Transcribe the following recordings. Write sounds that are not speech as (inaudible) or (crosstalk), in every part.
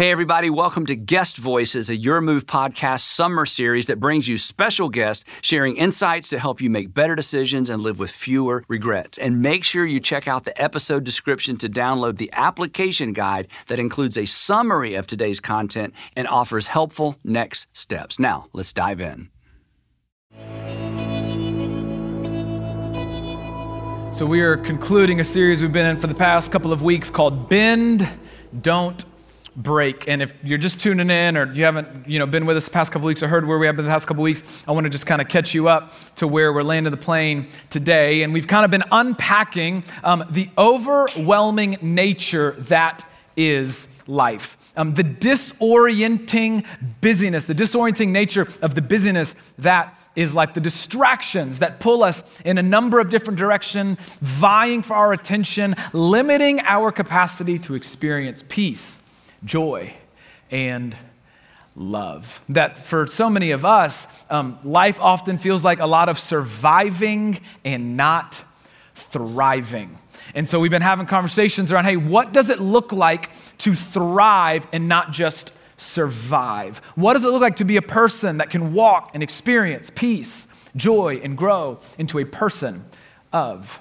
Hey, everybody, welcome to Guest Voices, a Your Move podcast summer series that brings you special guests sharing insights to help you make better decisions and live with fewer regrets. And make sure you check out the episode description to download the application guide that includes a summary of today's content and offers helpful next steps. Now, let's dive in. So, we are concluding a series we've been in for the past couple of weeks called Bend, Don't break. And if you're just tuning in or you haven't you know, been with us the past couple weeks or heard where we have been the past couple weeks, I want to just kind of catch you up to where we're landing the plane today. And we've kind of been unpacking um, the overwhelming nature that is life. Um, the disorienting busyness, the disorienting nature of the busyness that is like the distractions that pull us in a number of different directions, vying for our attention, limiting our capacity to experience peace joy, and love. That for so many of us, um, life often feels like a lot of surviving and not thriving. And so we've been having conversations around hey, what does it look like to thrive and not just survive? What does it look like to be a person that can walk and experience peace, joy, and grow into a person of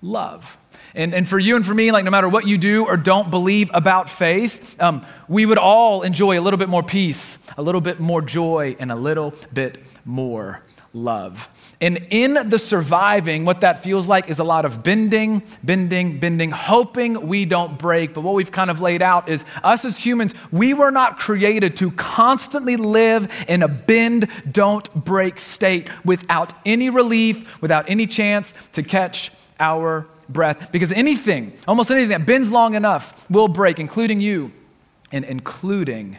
love? And, and for you and for me, like no matter what you do or don't believe about faith, um, we would all enjoy a little bit more peace, a little bit more joy, and a little bit more love. And in the surviving, what that feels like is a lot of bending, bending, bending, hoping we don't break. But what we've kind of laid out is us as humans, we were not created to constantly live in a bend, don't break state without any relief, without any chance to catch our breath. Because anything, almost anything that bends long enough will break, including you and including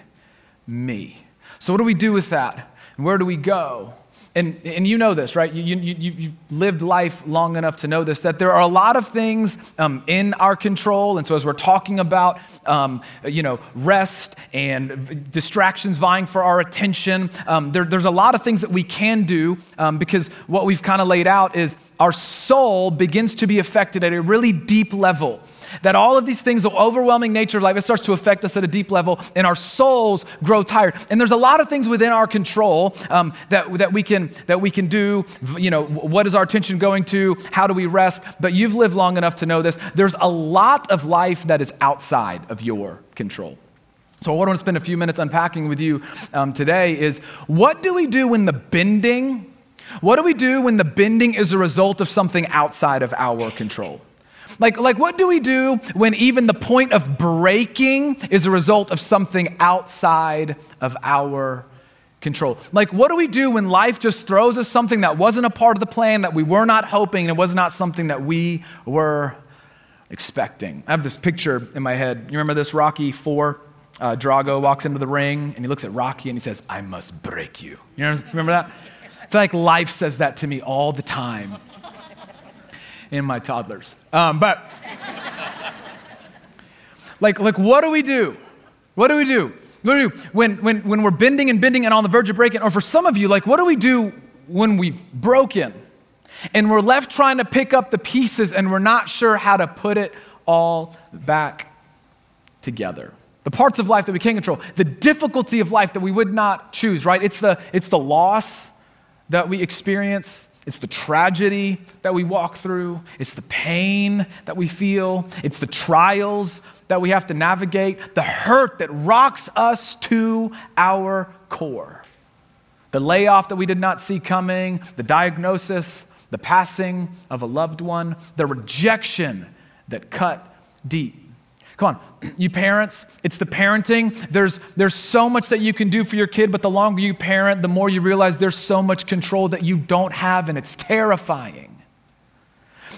me. So, what do we do with that? And where do we go? And, and you know this, right? You, you, you, lived life long enough to know this, that there are a lot of things um, in our control. And so, as we're talking about, um, you know, rest and distractions vying for our attention, um, there, there's a lot of things that we can do um, because what we've kind of laid out is our soul begins to be affected at a really deep level that all of these things, the overwhelming nature of life, it starts to affect us at a deep level, and our souls grow tired. And there's a lot of things within our control um, that, that, we can, that we can do. You know, what is our attention going to? How do we rest? But you've lived long enough to know this. There's a lot of life that is outside of your control. So, what I want to spend a few minutes unpacking with you um, today is what do we do when the bending, what do we do when the bending is a result of something outside of our control? Like, like, what do we do when even the point of breaking is a result of something outside of our control? Like, what do we do when life just throws us something that wasn't a part of the plan, that we were not hoping, and it was not something that we were expecting? I have this picture in my head. You remember this Rocky 4? Uh, Drago walks into the ring and he looks at Rocky and he says, I must break you. You remember that? I feel like life says that to me all the time in my toddlers. Um, but, like, like, what do we do? What do we do? What do we do when, when, when we're bending and bending and on the verge of breaking? Or for some of you, like, what do we do when we've broken and we're left trying to pick up the pieces and we're not sure how to put it all back together? The parts of life that we can't control, the difficulty of life that we would not choose, right? It's the, it's the loss that we experience it's the tragedy that we walk through. It's the pain that we feel. It's the trials that we have to navigate. The hurt that rocks us to our core. The layoff that we did not see coming, the diagnosis, the passing of a loved one, the rejection that cut deep. Come on, you parents, it's the parenting. There's, there's so much that you can do for your kid, but the longer you parent, the more you realize there's so much control that you don't have, and it's terrifying.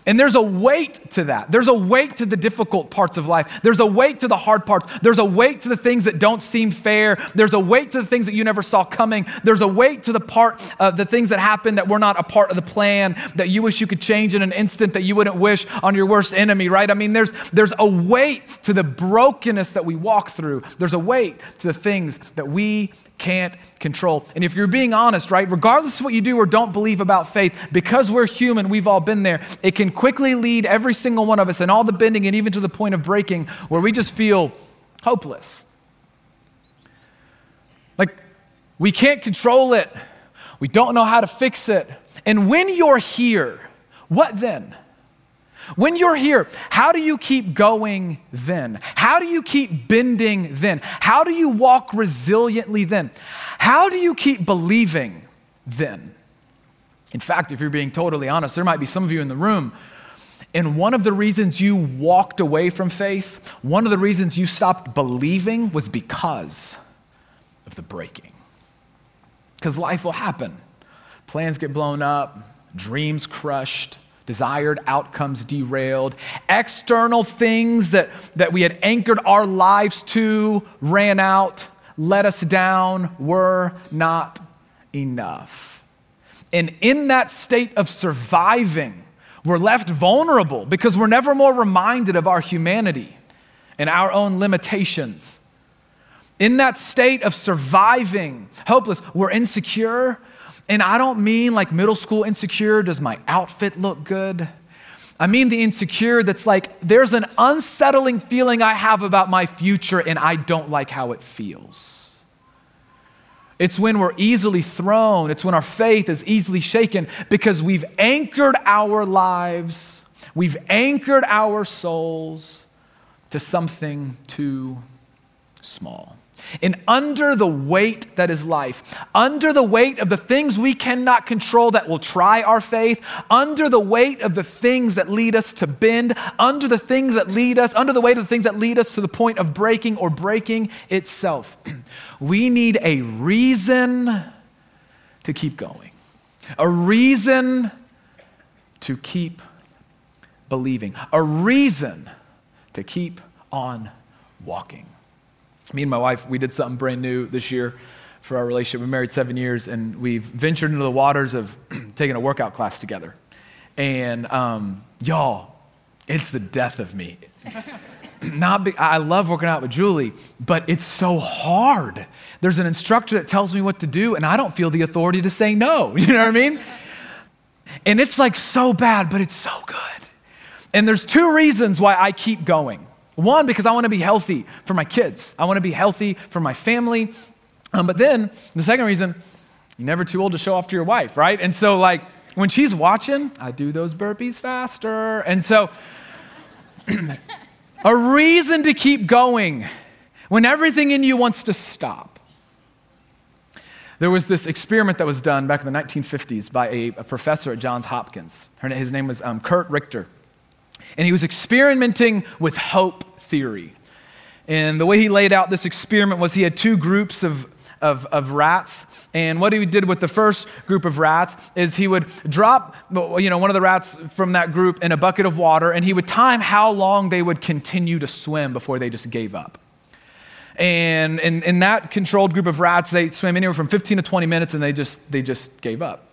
And there's a weight to that. There's a weight to the difficult parts of life. There's a weight to the hard parts. There's a weight to the things that don't seem fair. There's a weight to the things that you never saw coming. There's a weight to the part of the things that happen that were not a part of the plan that you wish you could change in an instant that you wouldn't wish on your worst enemy, right? I mean, there's, there's a weight to the brokenness that we walk through. There's a weight to the things that we can't control. And if you're being honest, right, regardless of what you do or don't believe about faith, because we're human, we've all been there, it can quickly lead every single one of us and all the bending and even to the point of breaking where we just feel hopeless. Like, we can't control it. We don't know how to fix it. And when you're here, what then? When you're here, how do you keep going then? How do you keep bending then? How do you walk resiliently then? How do you keep believing then? In fact, if you're being totally honest, there might be some of you in the room, and one of the reasons you walked away from faith, one of the reasons you stopped believing was because of the breaking. Because life will happen. Plans get blown up, dreams crushed, desired outcomes derailed, external things that, that we had anchored our lives to ran out, let us down, were not enough. And in that state of surviving, we're left vulnerable because we're never more reminded of our humanity and our own limitations. In that state of surviving, hopeless, we're insecure and I don't mean like middle school insecure, does my outfit look good? I mean the insecure that's like, there's an unsettling feeling I have about my future and I don't like how it feels. It's when we're easily thrown, it's when our faith is easily shaken because we've anchored our lives, we've anchored our souls to something too small. And under the weight that is life, under the weight of the things we cannot control that will try our faith, under the weight of the things that lead us to bend, under the things that lead us, under the weight of the things that lead us to the point of breaking or breaking itself, (clears throat) we need a reason to keep going, a reason to keep believing, a reason to keep on walking me and my wife, we did something brand new this year for our relationship. We're married seven years, and we've ventured into the waters of (clears throat) taking a workout class together. And um, y'all, it's the death of me. (laughs) Not be, I love working out with Julie, but it's so hard. There's an instructor that tells me what to do, and I don't feel the authority to say no. (laughs) You know what I mean? And it's like so bad, but it's so good. And there's two reasons why I keep going. One, because I want to be healthy for my kids, I want to be healthy for my family. Um, but then the second reason, you're never too old to show off to your wife, right? And so, like, when she's watching, I do those burpees faster. And so, (clears throat) a reason to keep going when everything in you wants to stop. There was this experiment that was done back in the 1950s by a, a professor at Johns Hopkins. his name was um, Curt Richter. And he was experimenting with hope theory. And the way he laid out this experiment was he had two groups of, of, of, rats. And what he did with the first group of rats is he would drop you know, one of the rats from that group in a bucket of water, and he would time how long they would continue to swim before they just gave up. And in, in that controlled group of rats, they swam anywhere from 15 to 20 minutes and they just, they just gave up.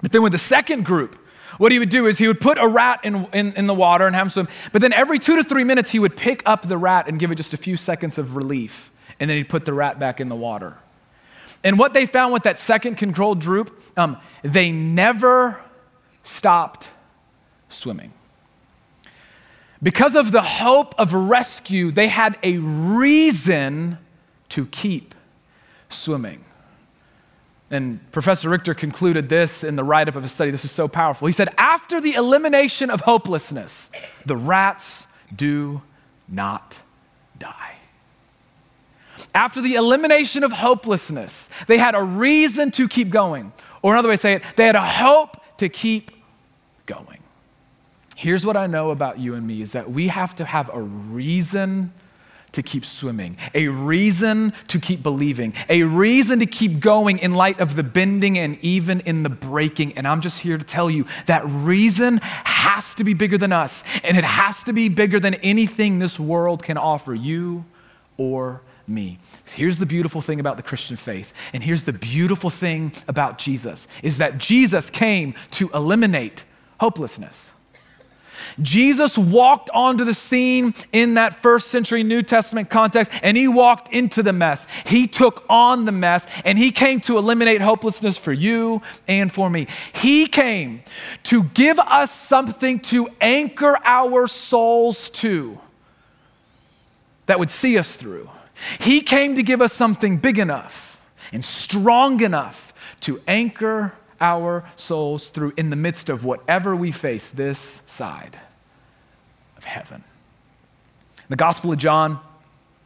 But then with the second group, what he would do is he would put a rat in, in, in, the water and have him swim, but then every two to three minutes he would pick up the rat and give it just a few seconds of relief, and then he'd put the rat back in the water. And what they found with that second controlled group, um, they never stopped swimming. Because of the hope of rescue, they had a reason to keep swimming. And Professor Richter concluded this in the write up of his study. This is so powerful. He said, After the elimination of hopelessness, the rats do not die. After the elimination of hopelessness, they had a reason to keep going. Or another way to say it, they had a hope to keep going. Here's what I know about you and me is that we have to have a reason to keep swimming, a reason to keep believing, a reason to keep going in light of the bending and even in the breaking. And I'm just here to tell you that reason has to be bigger than us, and it has to be bigger than anything this world can offer you or me. Here's the beautiful thing about the Christian faith, and here's the beautiful thing about Jesus is that Jesus came to eliminate hopelessness. Jesus walked onto the scene in that first century New Testament context and he walked into the mess. He took on the mess and he came to eliminate hopelessness for you and for me. He came to give us something to anchor our souls to that would see us through. He came to give us something big enough and strong enough to anchor our souls through in the midst of whatever we face this side of heaven. The Gospel of John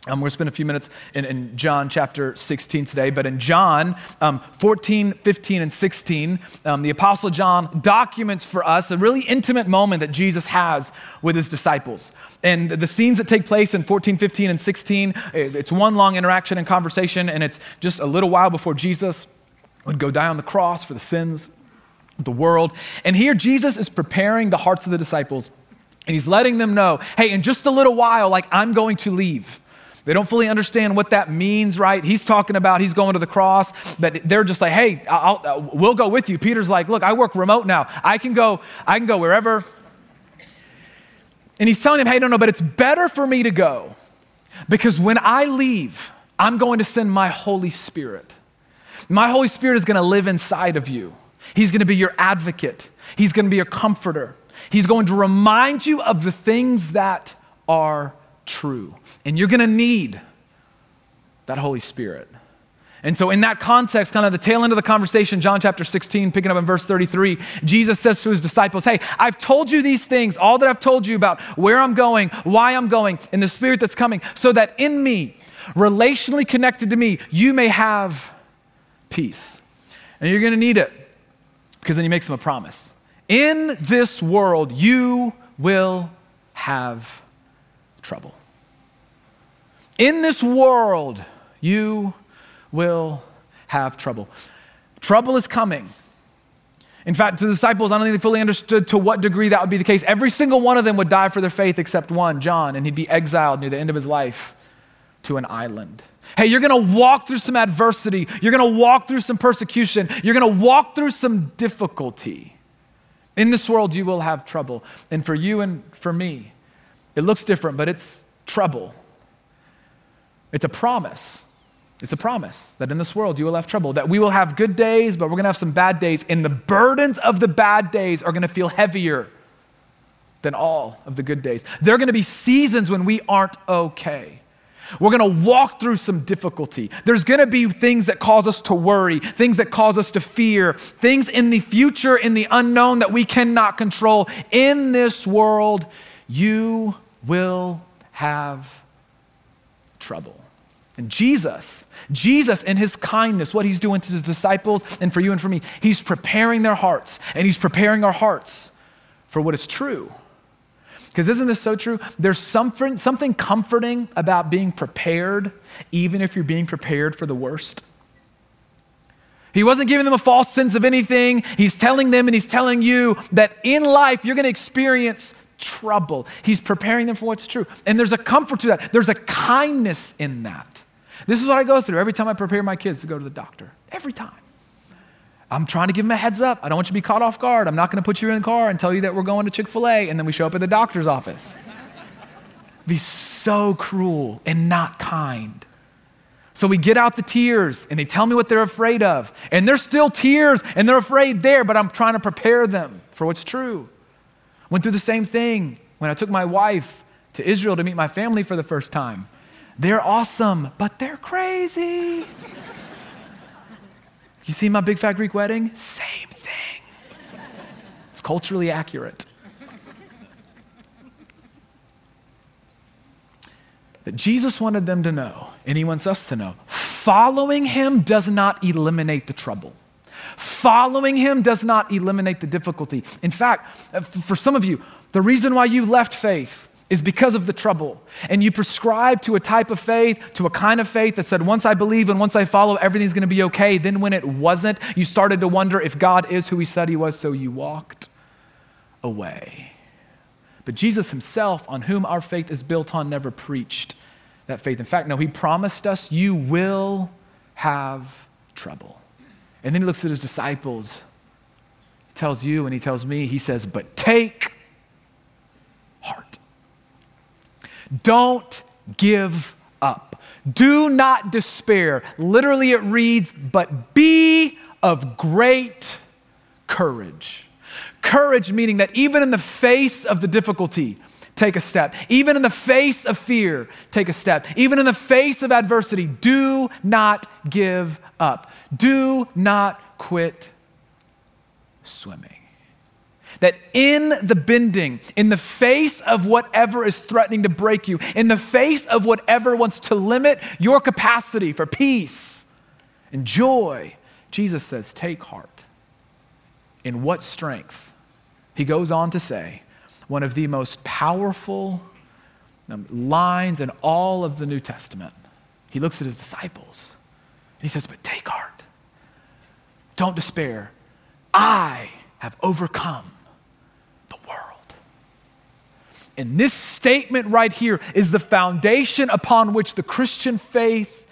um, we're going to spend a few minutes in, in, John chapter 16 today, but in John um, 14, 15, and 16, um, the Apostle John documents for us a really intimate moment that Jesus has with his disciples. And the scenes that take place in 14, 15, and 16, it's one long interaction and conversation, and it's just a little while before Jesus would go die on the cross for the sins of the world. And here Jesus is preparing the hearts of the disciples, and he's letting them know hey, in just a little while, like I'm going to leave. They don't fully understand what that means, right? He's talking about he's going to the cross, but they're just like, hey, I'll, I'll, we'll go with you. Peter's like, look, I work remote now. I can go, I can go wherever. And he's telling him, hey, no, no, but it's better for me to go because when I leave, I'm going to send my Holy Spirit. My Holy Spirit is going to live inside of you. He's going to be your advocate. He's going to be your comforter. He's going to remind you of the things that are true. And you're going to need that Holy Spirit. And so, in that context, kind of the tail end of the conversation, John chapter 16, picking up in verse 33, Jesus says to his disciples, Hey, I've told you these things, all that I've told you about where I'm going, why I'm going, and the Spirit that's coming, so that in me, relationally connected to me, you may have peace. And you're going to need it because then he makes him a promise. In this world, you will have trouble. In this world, you will have trouble. Trouble is coming. In fact, to the disciples, I don't think they fully understood to what degree that would be the case. Every single one of them would die for their faith except one, John, and he'd be exiled near the end of his life to an island. Hey, you're gonna walk through some adversity. You're gonna walk through some persecution. You're gonna walk through some difficulty. In this world, you will have trouble. And for you and for me, it looks different, but it's trouble. It's a promise. It's a promise that in this world you will have trouble, that we will have good days, but we're going to have some bad days, and the burdens of the bad days are going to feel heavier than all of the good days. There are going to be seasons when we aren't okay. We're going to walk through some difficulty. There's going to be things that cause us to worry, things that cause us to fear, things in the future, in the unknown that we cannot control. In this world, you will have trouble. And Jesus, Jesus in his kindness, what he's doing to his disciples and for you and for me, he's preparing their hearts and he's preparing our hearts for what is true. Because isn't this so true? There's something, something comforting about being prepared, even if you're being prepared for the worst. He wasn't giving them a false sense of anything. He's telling them and he's telling you that in life you're going to experience trouble. He's preparing them for what's true. And there's a comfort to that, there's a kindness in that. This is what I go through every time I prepare my kids to go to the doctor. Every time. I'm trying to give them a heads up. I don't want you to be caught off guard. I'm not going to put you in the car and tell you that we're going to Chick fil A and then we show up at the doctor's office. be so cruel and not kind. So we get out the tears and they tell me what they're afraid of. And there's still tears and they're afraid there, but I'm trying to prepare them for what's true. Went through the same thing when I took my wife to Israel to meet my family for the first time. They're awesome, but they're crazy. You see my big fat Greek wedding? Same thing. It's culturally accurate. That Jesus wanted them to know, and he wants us to know, following him does not eliminate the trouble. Following him does not eliminate the difficulty. In fact, uh, for some of you, the reason why you left faith is because of the trouble. And you prescribed to a type of faith, to a kind of faith that said, once I believe and once I follow, everything's gonna be okay. Then when it wasn't, you started to wonder if God is who he said he was, so you walked away. But Jesus himself, on whom our faith is built on, never preached that faith. In fact, no, he promised us, you will have trouble. And then he looks at his disciples. He tells you and he tells me, he says, But take heart. Don't give up. Do not despair. Literally, it reads, But be of great courage. Courage meaning that even in the face of the difficulty, take a step. Even in the face of fear, take a step. Even in the face of adversity, do not give up. Do not quit swimming. That in the bending, in the face of whatever is threatening to break you, in the face of whatever wants to limit your capacity for peace and joy, Jesus says, Take heart. In what strength? He goes on to say, one of the most powerful um, lines in all of the New Testament. He looks at his disciples and he says, But take heart. Don't despair. I have overcome the world. And this statement right here is the foundation upon which the Christian faith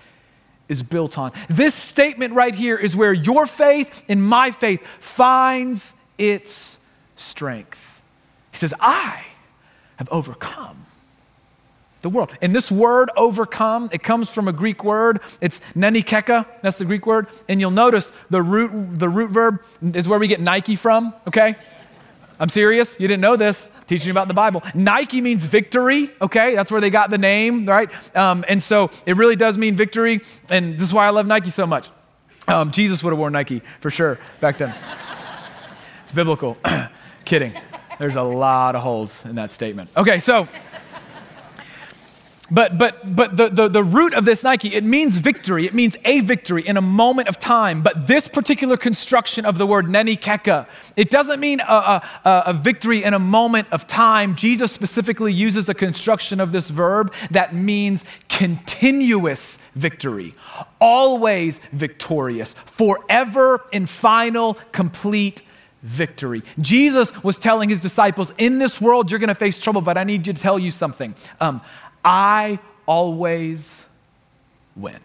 is built on. This statement right here is where your faith and my faith finds its strength. He says, I have overcome the world. And this word overcome, it comes from a Greek word. It's nenikeka, that's the Greek word. And you'll notice the root, the root verb is where we get Nike from, okay? I'm serious. You didn't know this. Teaching you about the Bible. Nike means victory. Okay, that's where they got the name, right? Um, and so it really does mean victory. And this is why I love Nike so much. Um, Jesus would have worn Nike for sure back then. it's biblical. (clears throat) Kidding. There's a lot of holes in that statement. Okay, so but, but, but the, the, the root of this Nike, it means victory. It means a victory in a moment of time. But this particular construction of the word nenikeka, it doesn't mean a, a, a victory in a moment of time. Jesus specifically uses a construction of this verb that means continuous victory, always victorious, forever in final, complete victory. Jesus was telling his disciples, in this world, you're going to face trouble, but I need you to tell you something. Um, I always win.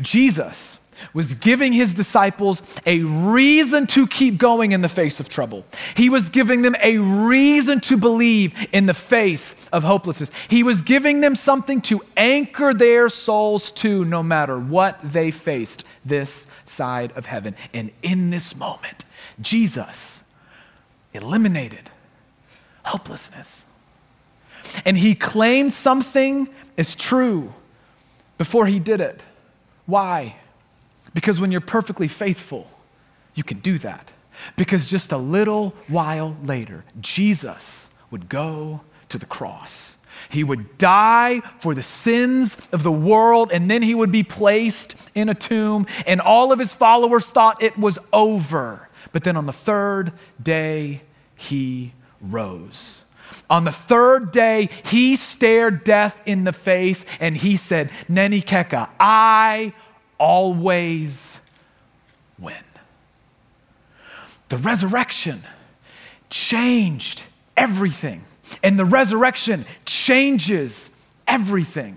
Jesus was giving his disciples a reason to keep going in the face of trouble. He was giving them a reason to believe in the face of hopelessness. He was giving them something to anchor their souls to no matter what they faced this side of heaven. And in this moment, Jesus eliminated hopelessness and he claimed something is true before he did it. Why? Because when you're perfectly faithful, you can do that. Because just a little while later, Jesus would go to the cross. He would die for the sins of the world, and then he would be placed in a tomb. And all of his followers thought it was over. But then on the third day, he rose. On the third day, he stared death in the face and he said, Nenikeka, I always win. The resurrection changed everything. And the resurrection changes everything.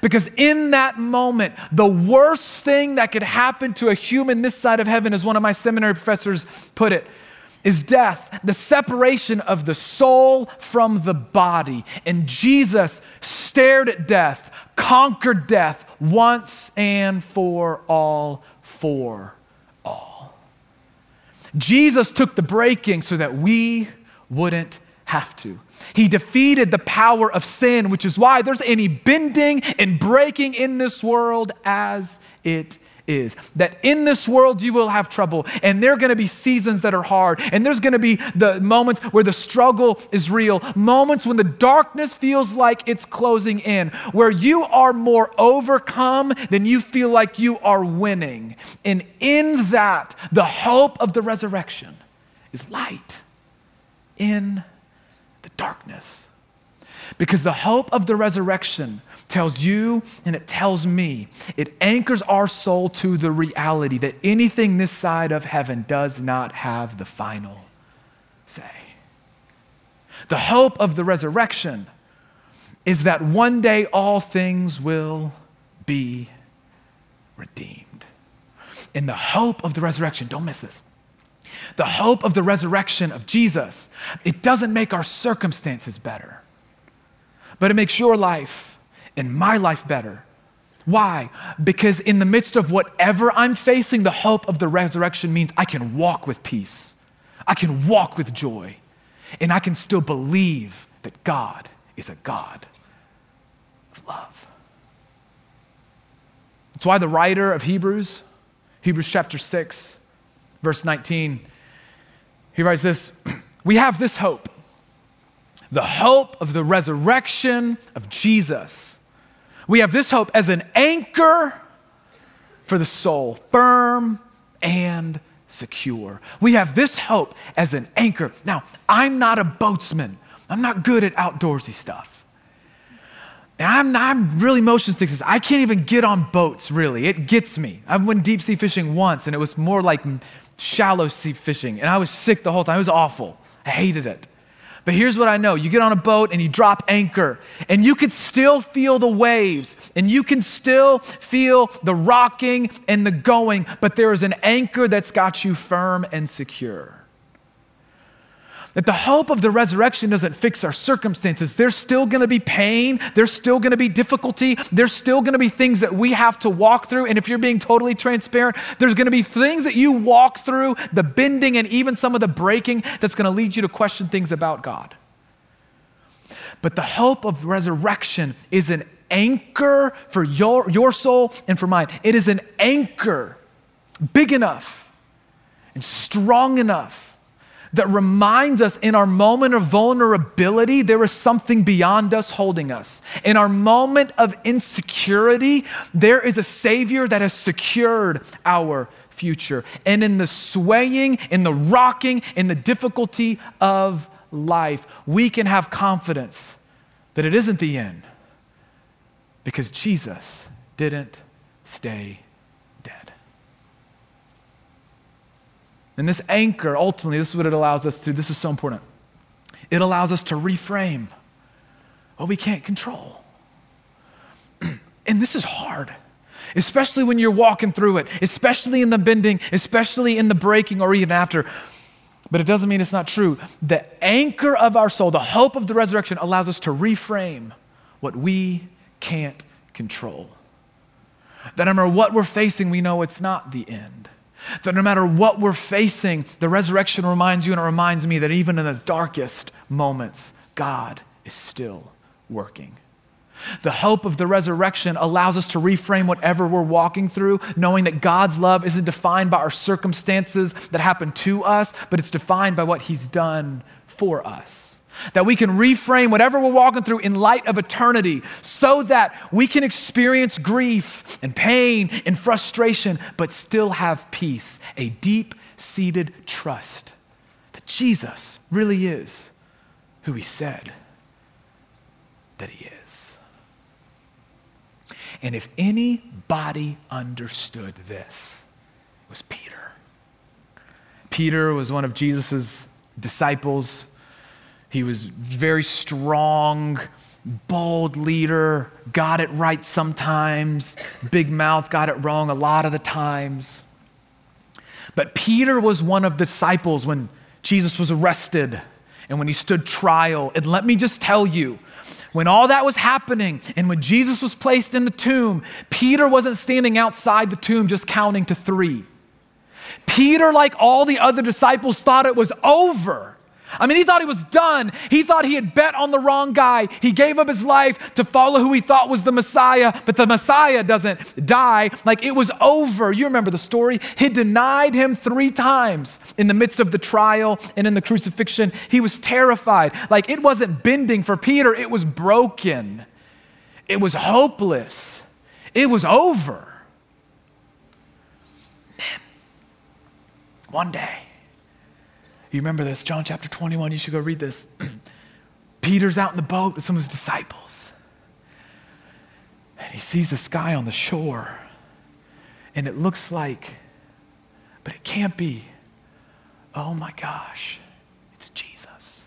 Because in that moment, the worst thing that could happen to a human this side of heaven, as one of my seminary professors put it, is death, the separation of the soul from the body. And Jesus stared at death, conquered death once and for all, for all. Jesus took the breaking so that we wouldn't have to. He defeated the power of sin, which is why there's any bending and breaking in this world as it is that in this world you will have trouble, and there are going to be seasons that are hard, and there's going to be the moments where the struggle is real, moments when the darkness feels like it's closing in, where you are more overcome than you feel like you are winning. And in that, the hope of the resurrection is light in the darkness. Because the hope of the resurrection tells you and it tells me, it anchors our soul to the reality that anything this side of heaven does not have the final say. The hope of the resurrection is that one day all things will be redeemed. In the hope of the resurrection, don't miss this. The hope of the resurrection of Jesus, it doesn't make our circumstances better, but it makes your life and my life better. Why? Because in the midst of whatever I'm facing, the hope of the resurrection means I can walk with peace, I can walk with joy, and I can still believe that God is a God of love. That's why the writer of Hebrews, Hebrews chapter 6, verse 19, he writes this (clears throat) We have this hope, the hope of the resurrection of Jesus. We have this hope as an anchor for the soul, firm and secure. We have this hope as an anchor. Now, I'm not a boatsman, I'm not good at outdoorsy stuff. And I'm, I'm really motion sickness. I can't even get on boats, really. It gets me. I went deep sea fishing once, and it was more like shallow sea fishing. And I was sick the whole time. It was awful. I hated it. But here's what I know. You get on a boat and you drop anchor, and you can still feel the waves, and you can still feel the rocking and the going, but there is an anchor that's got you firm and secure that the hope of the resurrection doesn't fix our circumstances. There's still going to be pain, there's still going to be difficulty, there's still going to be things that we have to walk through. And if you're being totally transparent, there's going to be things that you walk through, the bending and even some of the breaking, that's going to lead you to question things about God. But the hope of resurrection is an anchor for your, your soul and for mine. It is an anchor big enough and strong enough that reminds us in our moment of vulnerability, there is something beyond us holding us. In our moment of insecurity, there is a Savior that has secured our future. And in the swaying, in the rocking, in the difficulty of life, we can have confidence that it isn't the end because Jesus didn't stay And this anchor, ultimately, this is what it allows us to. This is so important. It allows us to reframe what we can't control. (clears throat) and this is hard, especially when you're walking through it, especially in the bending, especially in the breaking, or even after. But it doesn't mean it's not true. The anchor of our soul, the hope of the resurrection, allows us to reframe what we can't control. That no matter what we're facing, we know it's not the end. That no matter what we're facing, the resurrection reminds you and it reminds me that even in the darkest moments, God is still working. The hope of the resurrection allows us to reframe whatever we're walking through, knowing that God's love isn't defined by our circumstances that happen to us, but it's defined by what He's done for us. That we can reframe whatever we're walking through in light of eternity so that we can experience grief and pain and frustration, but still have peace, a deep seated trust that Jesus really is who He said that He is. And if anybody understood this, it was Peter. Peter was one of Jesus' disciples he was very strong, bold leader, got it right sometimes, big mouth, got it wrong a lot of the times. But Peter was one of the disciples when Jesus was arrested and when he stood trial. And let me just tell you, when all that was happening and when Jesus was placed in the tomb, Peter wasn't standing outside the tomb just counting to three. Peter, like all the other disciples, thought it was over. I mean, he thought he was done. He thought he had bet on the wrong guy. He gave up his life to follow who he thought was the Messiah, but the Messiah doesn't die. Like it was over. You remember the story. He denied him three times in the midst of the trial and in the crucifixion. He was terrified. Like it wasn't bending for Peter, it was broken. It was hopeless. It was over. Then, one day, you remember this, John chapter 21, you should go read this. (clears throat) Peter's out in the boat with some of his disciples. And he sees this guy on the shore. And it looks like, but it can't be. Oh my gosh, it's Jesus.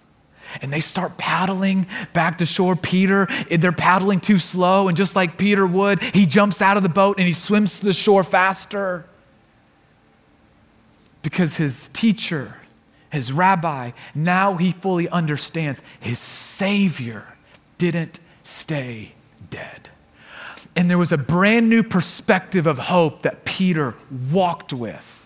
And they start paddling back to shore. Peter, they're paddling too slow. And just like Peter would, he jumps out of the boat and he swims to the shore faster. Because his teacher, his rabbi, now he fully understands his Savior didn't stay dead. And there was a brand new perspective of hope that Peter walked with.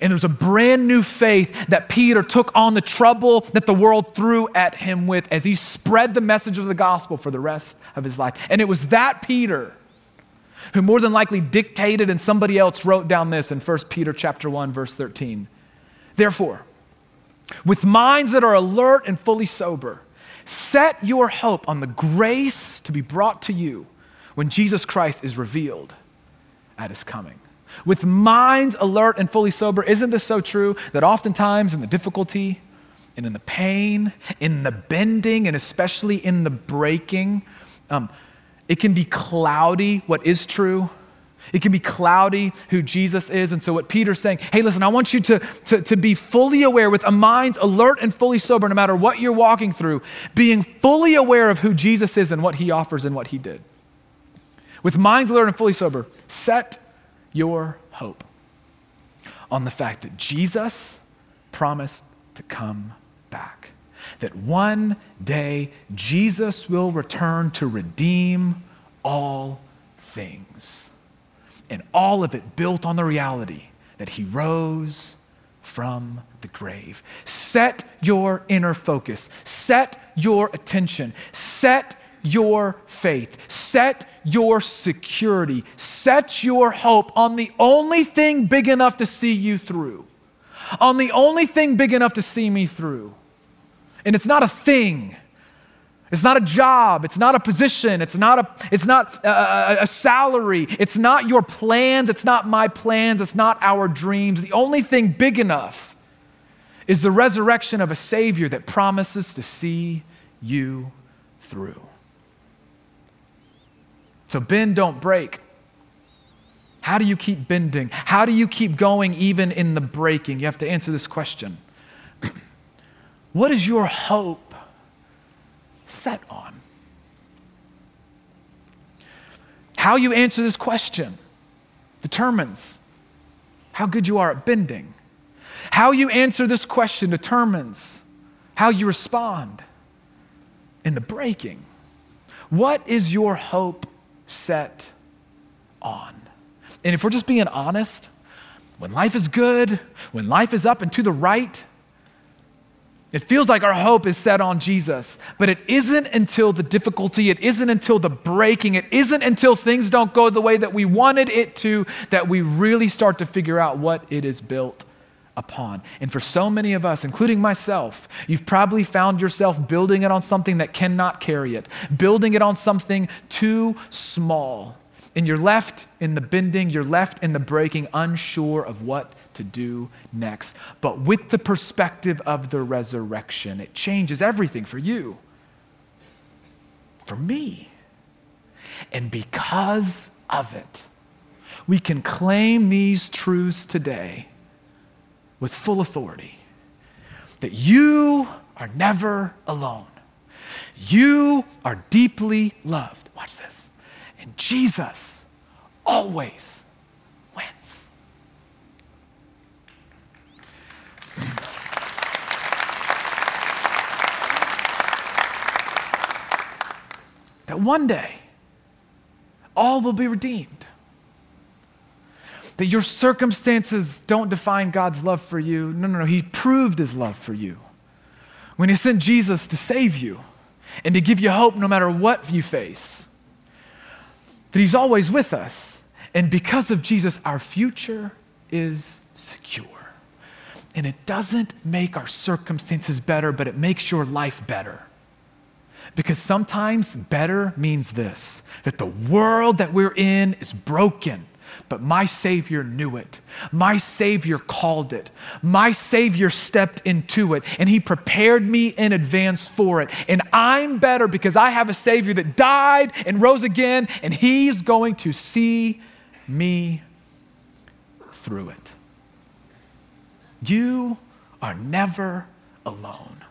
And there's a brand new faith that Peter took on the trouble that the world threw at him with as he spread the message of the gospel for the rest of his life. And it was that Peter who more than likely dictated and somebody else wrote down this in 1 Peter chapter 1 verse 13. Therefore, with minds that are alert and fully sober, set your hope on the grace to be brought to you when Jesus Christ is revealed at his coming with minds alert and fully sober. Isn't this so true that oftentimes in the difficulty and in the pain, in the bending, and especially in the breaking, um, it can be cloudy what is true. It can be cloudy who Jesus is. And so, what Peter's saying, hey, listen, I want you to, to, to be fully aware with a mind alert and fully sober, no matter what you're walking through, being fully aware of who Jesus is and what he offers and what he did. With minds alert and fully sober, set your hope on the fact that Jesus promised to come back. That one day Jesus will return to redeem all things. And all of it built on the reality that he rose from the grave. Set your inner focus, set your attention, set your faith, set your security, set your hope on the only thing big enough to see you through, on the only thing big enough to see me through. And it's not a thing. It's not a job. It's not a position. It's not a, it's not a, a, salary. It's not your plans. It's not my plans. It's not our dreams. The only thing big enough is the resurrection of a Savior that promises to see you through. So bend, don't break. How do you keep bending? How do you keep going even in the breaking? You have to answer this question. (clears throat) what is your hope set on? How you answer this question determines how good you are at bending. How you answer this question determines how you respond in the breaking. What is your hope set on. And if we're just being honest, when life is good, when life is up and to the right, it feels like our hope is set on Jesus, but it isn't until the difficulty, it isn't until the breaking, it isn't until things don't go the way that we wanted it to that we really start to figure out what it is built upon. And for so many of us, including myself, you've probably found yourself building it on something that cannot carry it, building it on something too small. And you're left in the bending, you're left in the breaking, unsure of what to do next. But with the perspective of the resurrection, it changes everything for you, for me. And because of it, we can claim these truths today with full authority that you are never alone. You are deeply loved. Watch this. And Jesus always wins. that one day all will be redeemed that your circumstances don't define God's love for you. No, no, no. He proved his love for you when he sent Jesus to save you and to give you hope no matter what you face. That he's always with us. And because of Jesus, our future is secure. And it doesn't make our circumstances better, but it makes your life better. Because sometimes better means this that the world that we're in is broken but my Savior knew it. My Savior called it. My Savior stepped into it, and He prepared me in advance for it. And I'm better because I have a Savior that died and rose again, and He's going to see me through it. You are never alone.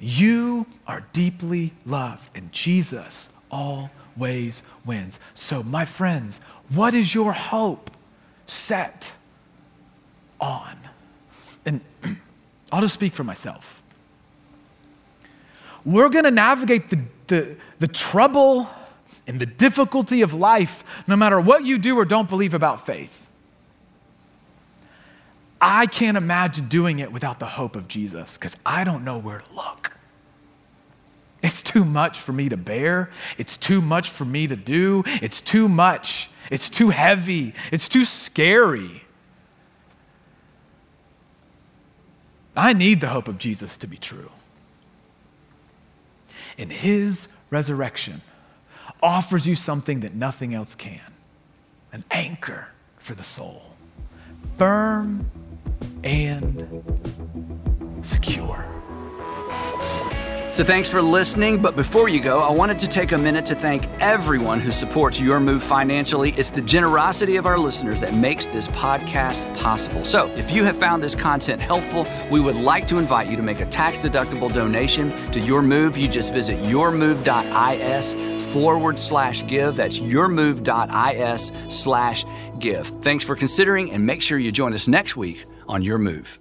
You are deeply loved, and Jesus always wins. So, my friends, what is your hope set on? And (clears throat) I'll just speak for myself. We're going to navigate the, the, the trouble and the difficulty of life no matter what you do or don't believe about faith. I can't imagine doing it without the hope of Jesus because I don't know where to look. It's too much for me to bear. It's too much for me to do. It's too much. It's too heavy. It's too scary. I need the hope of Jesus to be true. And his resurrection offers you something that nothing else can an anchor for the soul, firm and secure. So thanks for listening. But before you go, I wanted to take a minute to thank everyone who supports Your Move financially. It's the generosity of our listeners that makes this podcast possible. So if you have found this content helpful, we would like to invite you to make a tax deductible donation to Your Move. You just visit yourmove.is forward slash give. That's yourmove.is slash give. Thanks for considering and make sure you join us next week on Your Move.